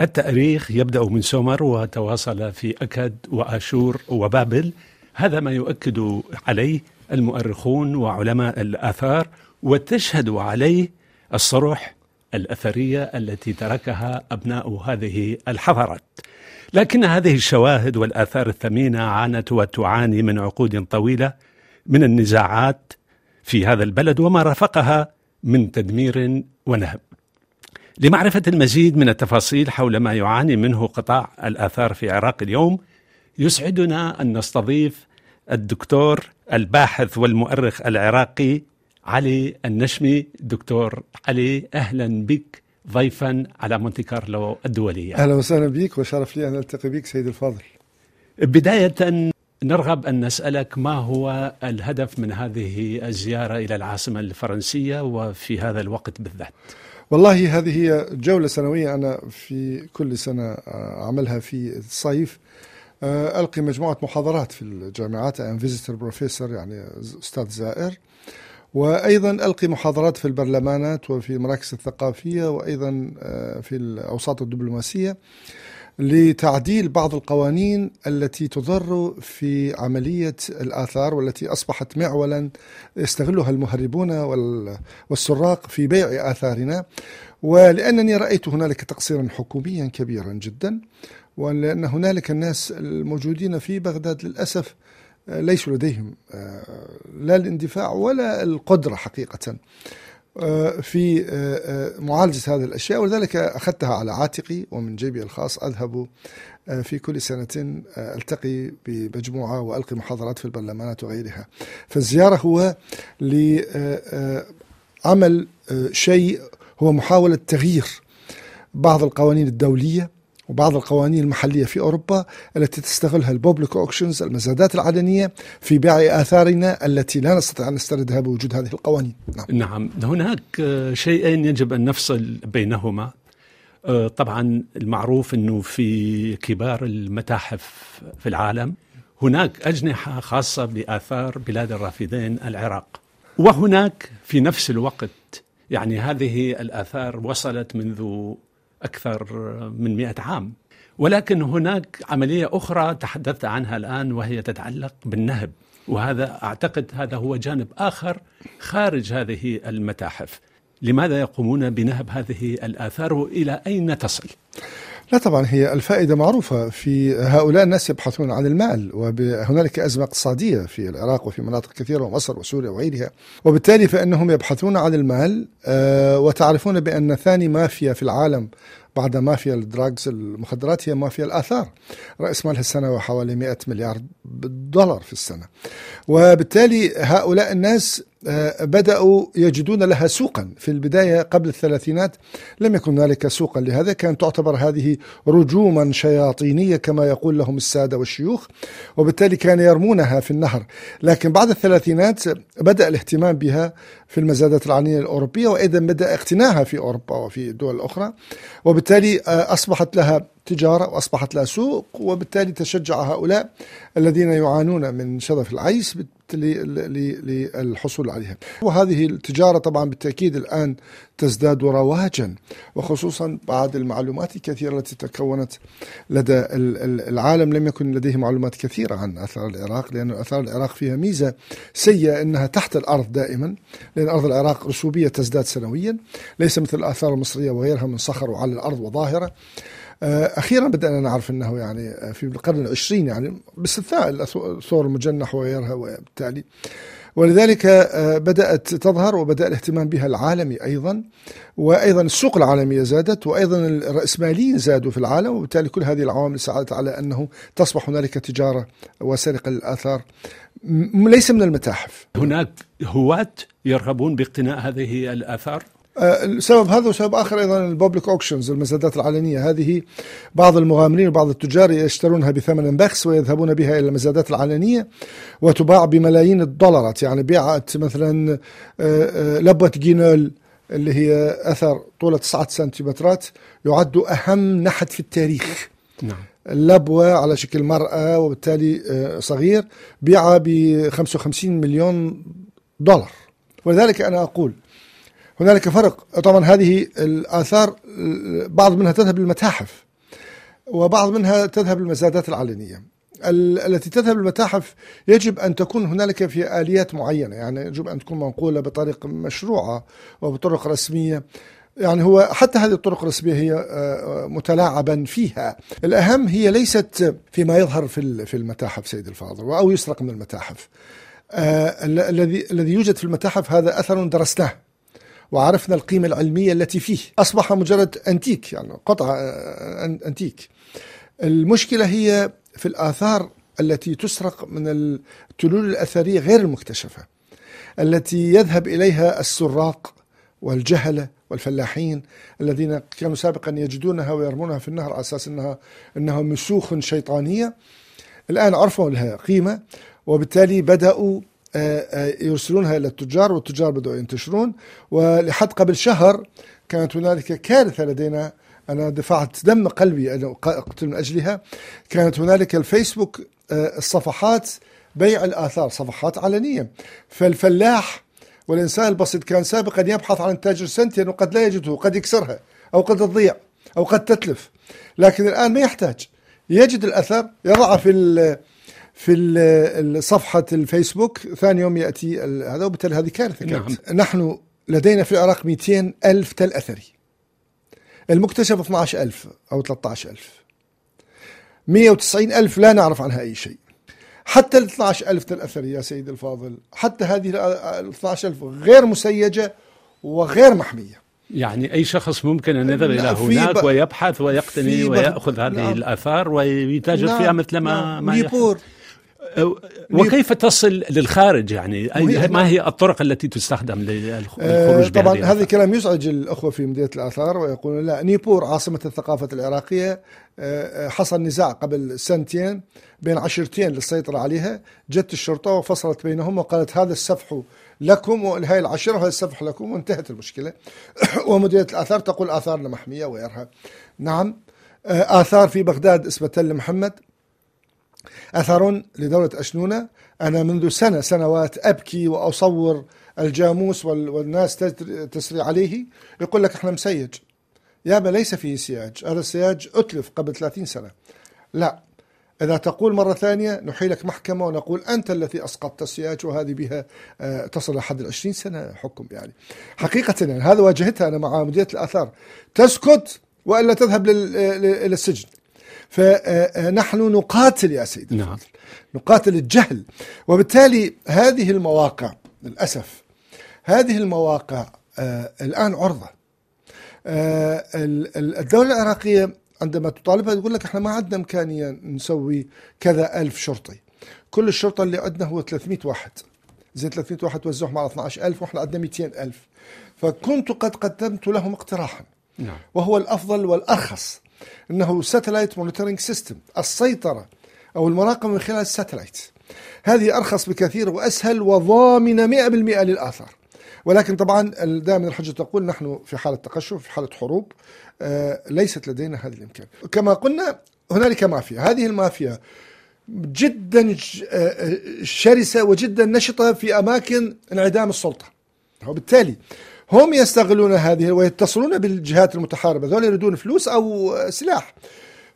التأريخ يبدأ من سومر وتواصل في أكد وآشور وبابل. هذا ما يؤكد عليه المؤرخون وعلماء الآثار وتشهد عليه الصرح الأثرية التي تركها أبناء هذه الحضارات. لكن هذه الشواهد والآثار الثمينة عانت وتعاني من عقود طويلة من النزاعات في هذا البلد وما رافقها من تدمير ونهب. لمعرفة المزيد من التفاصيل حول ما يعاني منه قطاع الآثار في العراق اليوم يسعدنا أن نستضيف الدكتور الباحث والمؤرخ العراقي علي النشمي. دكتور علي أهلا بك ضيفا على مونتي كارلو الدولية أهلا وسهلا بك وشرف لي أن ألتقي بك سيد الفاضل. بداية نرغب أن نسألك ما هو الهدف من هذه الزيارة إلى العاصمة الفرنسية وفي هذا الوقت بالذات؟ والله هذه هي جولة سنوية أنا في كل سنة أعملها في الصيف. ألقي مجموعة محاضرات في الجامعات. أم فيزيتر بروفيسور يعني أستاذ زائر. وأيضا ألقي محاضرات في البرلمانات وفي المراكز الثقافية وأيضا في الأوساط الدبلوماسية لتعديل بعض القوانين التي تضر في عملية الآثار والتي أصبحت معولا يستغلها المهربون والسراق في بيع آثارنا. ولأنني رأيت هنالك تقصيرا حكوميا كبيرا جدا ولأن هنالك الناس الموجودين في بغداد للأسف ليسوا لديهم لا الاندفاع ولا القدرة حقيقة في معالجة هذه الأشياء. ولذلك أخذتها على عاتقي ومن جيبي الخاص أذهب في كل سنة ألتقي بمجموعة وألقي محاضرات في البرلمانات وغيرها. فالزيارة هو لعمل شيء هو محاولة تغيير بعض القوانين الدولية وبعض القوانين المحلية في أوروبا التي تستغلها ال public auctions المزادات العلنية في بيع آثارنا التي لا نستطيع أن نستردها بوجود هذه القوانين. نعم, نعم. هناك شيئين يجب أن نفصل بينهما. طبعا المعروف أنه في كبار المتاحف في العالم هناك أجنحة خاصة بآثار بلاد الرافدين العراق. وهناك في نفس الوقت يعني هذه الآثار وصلت منذ أكثر من مئة عام. ولكن هناك عملية أخرى تحدثت عنها الآن وهي تتعلق بالنهب. وهذا أعتقد هذا هو جانب آخر خارج هذه المتاحف. لماذا يقومون بنهب هذه الآثار وإلى أين تصل؟ لا طبعا هي الفائدة معروفة في هؤلاء الناس يبحثون عن المال وهنالك أزمة اقتصادية في العراق وفي مناطق كثيرة ومصر وسوريا وغيرها. وبالتالي فإنهم يبحثون عن المال وتعرفون بأن ثاني مافيا في العالم بعد مافيا الدراجز المخدرات هي مافيا الآثار. رأس مالها السنة حوالي 100 مليار دولار في السنة. وبالتالي هؤلاء الناس بدأوا يجدون لها سوقا. في البداية قبل الثلاثينات لم يكن هنالك سوقا لهذا كانت تعتبر هذه رجوما شياطينية كما يقول لهم السادة والشيوخ وبالتالي كانوا يرمونها في النهر. لكن بعد الثلاثينات بدأ الاهتمام بها في المزادات العالمية الأوروبية وأيضا بدأ اقتناها في أوروبا وفي الدول الأخرى وبالتالي أصبحت لها تجارة وأصبحت لها سوق وبالتالي تشجع هؤلاء الذين يعانون من شظف العيس للحصول عليها. وهذه التجارة طبعا بالتأكيد الآن تزداد رواجا وخصوصا بعد المعلومات الكثيرة التي تكونت لدى العالم. لم يكن لديه معلومات كثيرة عن أثار العراق لأن أثار العراق فيها ميزة سيئة أنها تحت الأرض دائما لأن أرض العراق رسوبية تزداد سنويا ليس مثل الآثار المصرية وغيرها من صخر وعلى الأرض وظاهرة. أخيرا بدانا نعرف إنه يعني في القرن العشرين يعني باستثناء الثور المجنح وغيرها وبالتالي. ولذلك بدأت تظهر وبدأ الاهتمام بها العالمي أيضا وأيضا السوق العالميه زادت وأيضا الرأسماليين زادوا في العالم وبالتالي كل هذه العوامل ساعدت على أنه تصبح هنالك تجارة وسرقة للآثار ليس من المتاحف. هناك هواة يرغبون باقتناء هذه الآثار؟ السبب هذا وسبب آخر أيضا ال public auctions المزادات العلنية. هذه بعض المغامرين وبعض التجار يشترونها بثمن بخس ويذهبون بها إلى المزادات العلنية وتباع بملايين الدولارات. يعني بيعت مثلا لبوه جينول اللي هي أثر طوله 9 سنتيمترات يعد أهم نحت في التاريخ. نعم. اللبوة على شكل مرأة وبالتالي صغير بيعها ب 55 مليون دولار. ولذلك أنا أقول هنالك فرق. طبعا هذه الآثار بعض منها تذهب للمتاحف وبعض منها تذهب للمزادات العلنية. التي تذهب للمتاحف يجب أن تكون هنالك في آليات معينة. يعني يجب أن تكون منقولة بطريقة مشروعة وبطرق رسمية. يعني هو حتى هذه الطرق الرسمية هي آه، متلاعبا فيها. الأهم هي ليست فيما يظهر في في المتاحف سيد الفاضل أو يسرق من المتاحف. آه، الذي الذي يوجد في المتاحف هذا أثر درسناه. وعرفنا القيمة العلمية التي فيه. أصبح مجرد أنتيك يعني قطعه آه، أنتيك. المشكلة هي في الآثار التي تسرق من التلول الأثرية غير المكتشفة التي يذهب إليها السراق والجهله والفلاحين الذين كانوا سابقا يجدونها ويرمونها في النهر على أساس انها انها مسوخ شيطانية. الآن عرفوا لها قيمة وبالتالي آه، آه، يرسلونها إلى التجار والتجار بدأوا ينتشرون. ولحد قبل شهر كانت هنالك كارثة لدينا. أنا دفعت دم قلبي أنا اقتل من أجلها. كانت هنالك الفيسبوك آه، الصفحات بيع الآثار صفحات علنية. فالفلاح والإنسان البسيط كان سابقا يبحث عن تاجر سنتين وقد لا يجده قد يكسرها أو قد تضيع أو قد تتلف. لكن الآن ما يحتاج. يجد الأثر يضعه في في صفحة الفيسبوك ثاني يوم يأتي هذا وبالتالي هذه كارثة. نعم. نحن لدينا في العراق 200 ألف تل أثري. المكتشف 12 ألف أو 13 ألف. 190 ألف لا نعرف عنها أي شيء. حتى ال 12000 تل أثري يا سيدي الفاضل حتى هذه ال 12000 غير مسيجة وغير محمية. يعني أي شخص ممكن أن يذهب إلى هناك ويبحث ويقتني ويأخذ هذه نعم. الآثار ويتاجر نعم. فيها مثل ما نعم. ما نيبور وكيف تصل للخارج يعني؟ ما هي الطرق التي تستخدم للخروج آه طبعا هذا الكلام يزعج الأخوة في مدينة الآثار ويقولون لا نيبور عاصمة الثقافة العراقية آه حصل نزاع قبل سنتين بين عشرتين للسيطرة عليها جت الشرطة وفصلت بينهم وقالت هذا السفح لكم وهي العشرة وهذا السفح لكم وانتهت المشكلة. ومديرية الآثار تقول آثارنا محمية وغيرها نعم آه، آثار في بغداد اسمها تل محمد. أثر لدولة أشنونة. أنا منذ سنة سنوات أبكي وأصور الجاموس والناس تسري عليه. يقول لك إحنا مسيج. يابا ليس فيه سياج. هذا السياج أتلف قبل 30 سنة. لا. إذا تقول مرة ثانية نحيلك محكمة ونقول أنت الذي أسقطت السياج وهذه بها آه، تصل لحد العشرين سنة حكم يعني. حقيقة يعني هذا واجهتها أنا مع مديرية الآثار. تسكت وإلا تذهب إلى السجن فنحن نقاتل يا سيدي نعم. نقاتل الجهل. وبالتالي هذه المواقع للأسف هذه المواقع آه الآن عرضة. آه الدولة العراقية عندما تطالبها تقول لك إحنا ما عندنا إمكانية نسوي كذا ألف شرطي. كل الشرطة اللي عندنا هو 300 واحد. زي 300 واحد توزعهم على 12000 وإحنا عندنا 200 ألف. فكنت قد قدمت لهم اقتراحا. نعم. وهو الأفضل والأرخص. إنه satellite monitoring system السيطرة أو المراقبة من خلال ال satellite هذه أرخص بكثير وأسهل وضامنه 100% للآثار. ولكن طبعا دائما الحجة تقول نحن في حالة تقشف في حالة حروب آه ليست لدينا هذا الإمكان. كما قلنا هنالك مافيا. هذه المافيا جدا آه، شرسة وجدا نشطة في أماكن انعدام السلطة. وبالتالي هم يستغلون هذه ويتصلون بالجهات المتحاربة. ذول يريدون فلوس أو سلاح.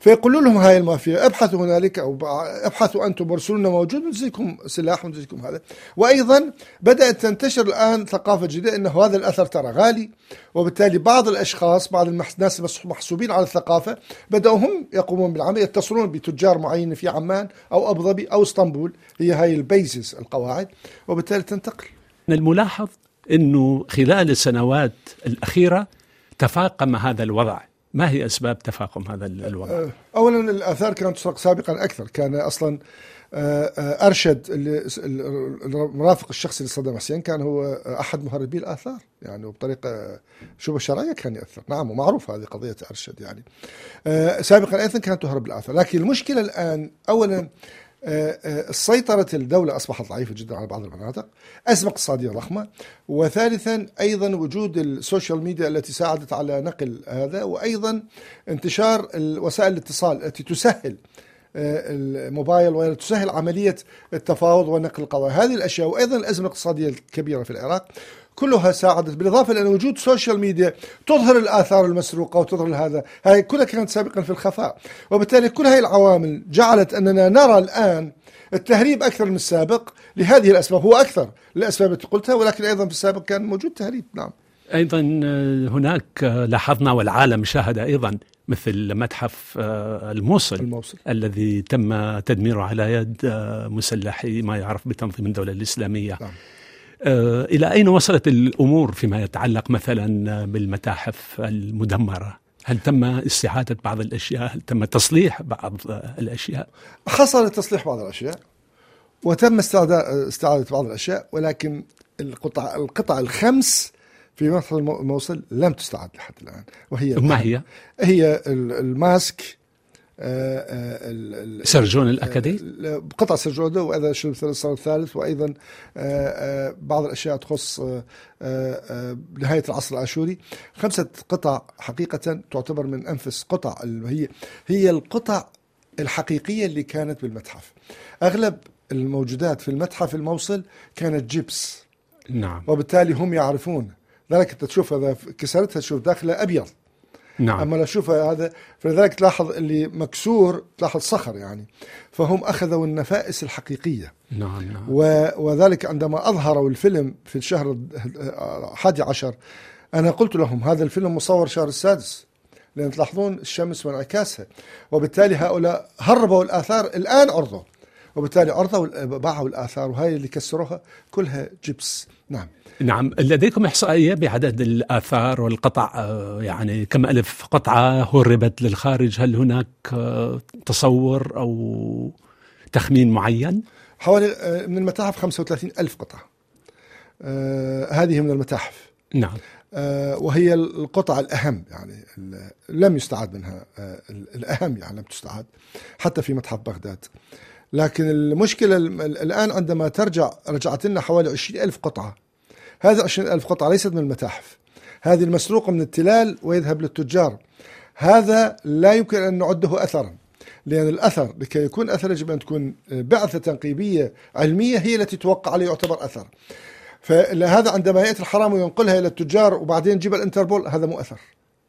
فيقولوا لهم هاي المافيا ابحثوا هنالك أو ابحثوا أنتم وارسلوا لنا موجود نجزيكم سلاح ونجزيكم هذا. وأيضا بدأت تنتشر الآن ثقافة جديدة إنه هذا الأثر ترى غالي وبالتالي بعض الأشخاص بعض الناس المحسوبين على الثقافة بدأوا هم يقومون بالعمل يتصلون بتجار معينين في عمان أو أبو ظبي أو إسطنبول. هي هاي البيزس القواعد وبالتالي تنتقل. الملاحظ إنه خلال السنوات الأخيرة تفاقم هذا الوضع. ما هي أسباب تفاقم هذا الوضع؟ أه، اولا الآثار كانت تسرق سابقا أكثر. كان أصلا أه، أه، أرشد المرافق الشخصي لصدام حسين كان هو أحد مهربي الآثار. يعني وبطريقة شبه شرعية كان يأثر. نعم ومعروف هذه قضية أرشد يعني. سابقا أيضا كانت تهرب الآثار. لكن المشكلة الآن اولا سيطرة الدولة أصبحت ضعيفة جدا على بعض المناطق أزمة اقتصادية ضخمة وثالثا أيضا وجود ال social media التي ساعدت على نقل هذا وأيضا انتشار وسائل الاتصال التي تسهل آه، الموبايل وتسهل عملية التفاوض ونقل القضايا. هذه الأشياء وأيضا الأزمة الاقتصادية الكبيرة في العراق كلها ساعدت بالإضافة إلى وجود social media تظهر الآثار المسروقة وتظهر هذا. هاي كلها كانت سابقا في الخفاء. وبالتالي كل هذه العوامل جعلت أننا نرى الآن التهريب أكثر من السابق لهذه الأسباب. هو أكثر للأسباب التي قلتها ولكن أيضا في السابق كان موجود تهريب. نعم. أيضا هناك لاحظنا والعالم شاهد أيضا مثل متحف الموصل, الموصل. الذي تم تدميره على يد مسلحي ما يعرف بتنظيم الدولة الإسلامية. نعم. إلى أين وصلت الأمور فيما يتعلق مثلا بالمتاحف المدمرة؟ هل تم استعاده بعض الأشياء؟ هل تم تصليح بعض الأشياء؟ حصل تصليح بعض الأشياء وتم استعادة بعض الأشياء ولكن القطع القطع الخمس في متحف الموصل لم تستعد لحد الآن وهي ما هي؟ هي الماسك آه، آه، سرجون الأكدي قطع سرجون وإذا شرب الصار الثالث وأيضا آه، بعض الأشياء تخص نهاية العصر الآشوري خمسة قطع حقيقة تعتبر من أنفس قطع هي هي القطع الحقيقية اللي كانت بالمتحف. أغلب الموجودات في المتحف الموصل كانت جبس نعم. وبالتالي هم يعرفون. ذلك أنت تشوف هذا كسرتها تشوف داخله أبيض. نعم. أما شوف هذا فلذلك تلاحظ اللي مكسور تلاحظ صخر يعني. فهم أخذوا النفائس الحقيقية. نعم نعم. وذلك عندما أظهروا الفيلم في الشهر الحادي عشر أنا قلت لهم هذا الفيلم مصور شهر السادس لأن تلاحظون الشمس وانعكاسها. وبالتالي هؤلاء هربوا الآثار الآن عرضوا. وبالتالي عرضوا باعوا الآثار وهي اللي كسروها كلها جبس. نعم. نعم. لديكم إحصائية بعدد الآثار والقطع آه، يعني كم ألف قطعة هربت للخارج؟ هل هناك آه، تصور أو تخمين معين؟ حوالي آه، من المتاحف 35 ألف قطعة. هذه من المتاحف. نعم. وهي القطع الأهم يعني لم يستعاد منها الأهم يعني لم تستعاد حتى في متحف بغداد. لكن المشكلة الآن عندما ترجع رجعت لنا حوالي 20 ألف قطعة. هذه 20 ألف قطعة ليست من المتاحف. هذه المسروقة من التلال ويذهب للتجار. هذا لا يمكن أن نعده أثرا لأن الأثر لكي يكون أثر يجب أن تكون بعثة تنقيبية علمية هي التي توقع عليه يعتبر أثر. فهذا عندما يأتي الحرام وينقلها إلى التجار وبعدين يجيب الإنتربول هذا مو أثر.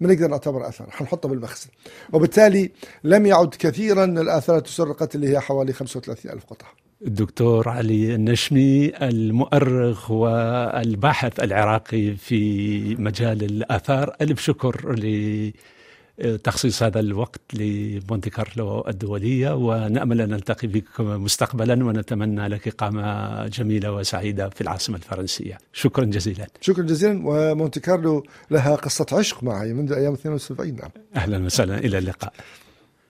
ما نقدر نعتبر أثر. حنحطه بالمخزن. وبالتالي لم يعد كثيرا الاثار التي سرقت اللي هي حوالي 35 ألف قطعة. الدكتور علي النشمي المؤرخ والباحث العراقي في مجال الآثار ألف شكر لتخصيص هذا الوقت لمونتي كارلو الدولية ونأمل أن نلتقي بكم مستقبلا ونتمنى لك إقامة جميلة وسعيدة في العاصمة الفرنسية. شكرا جزيلا. شكرا جزيلا. ومونتي كارلو لها قصة عشق معي منذ أيام 72 نعم. أهلا وسهلا. إلى اللقاء.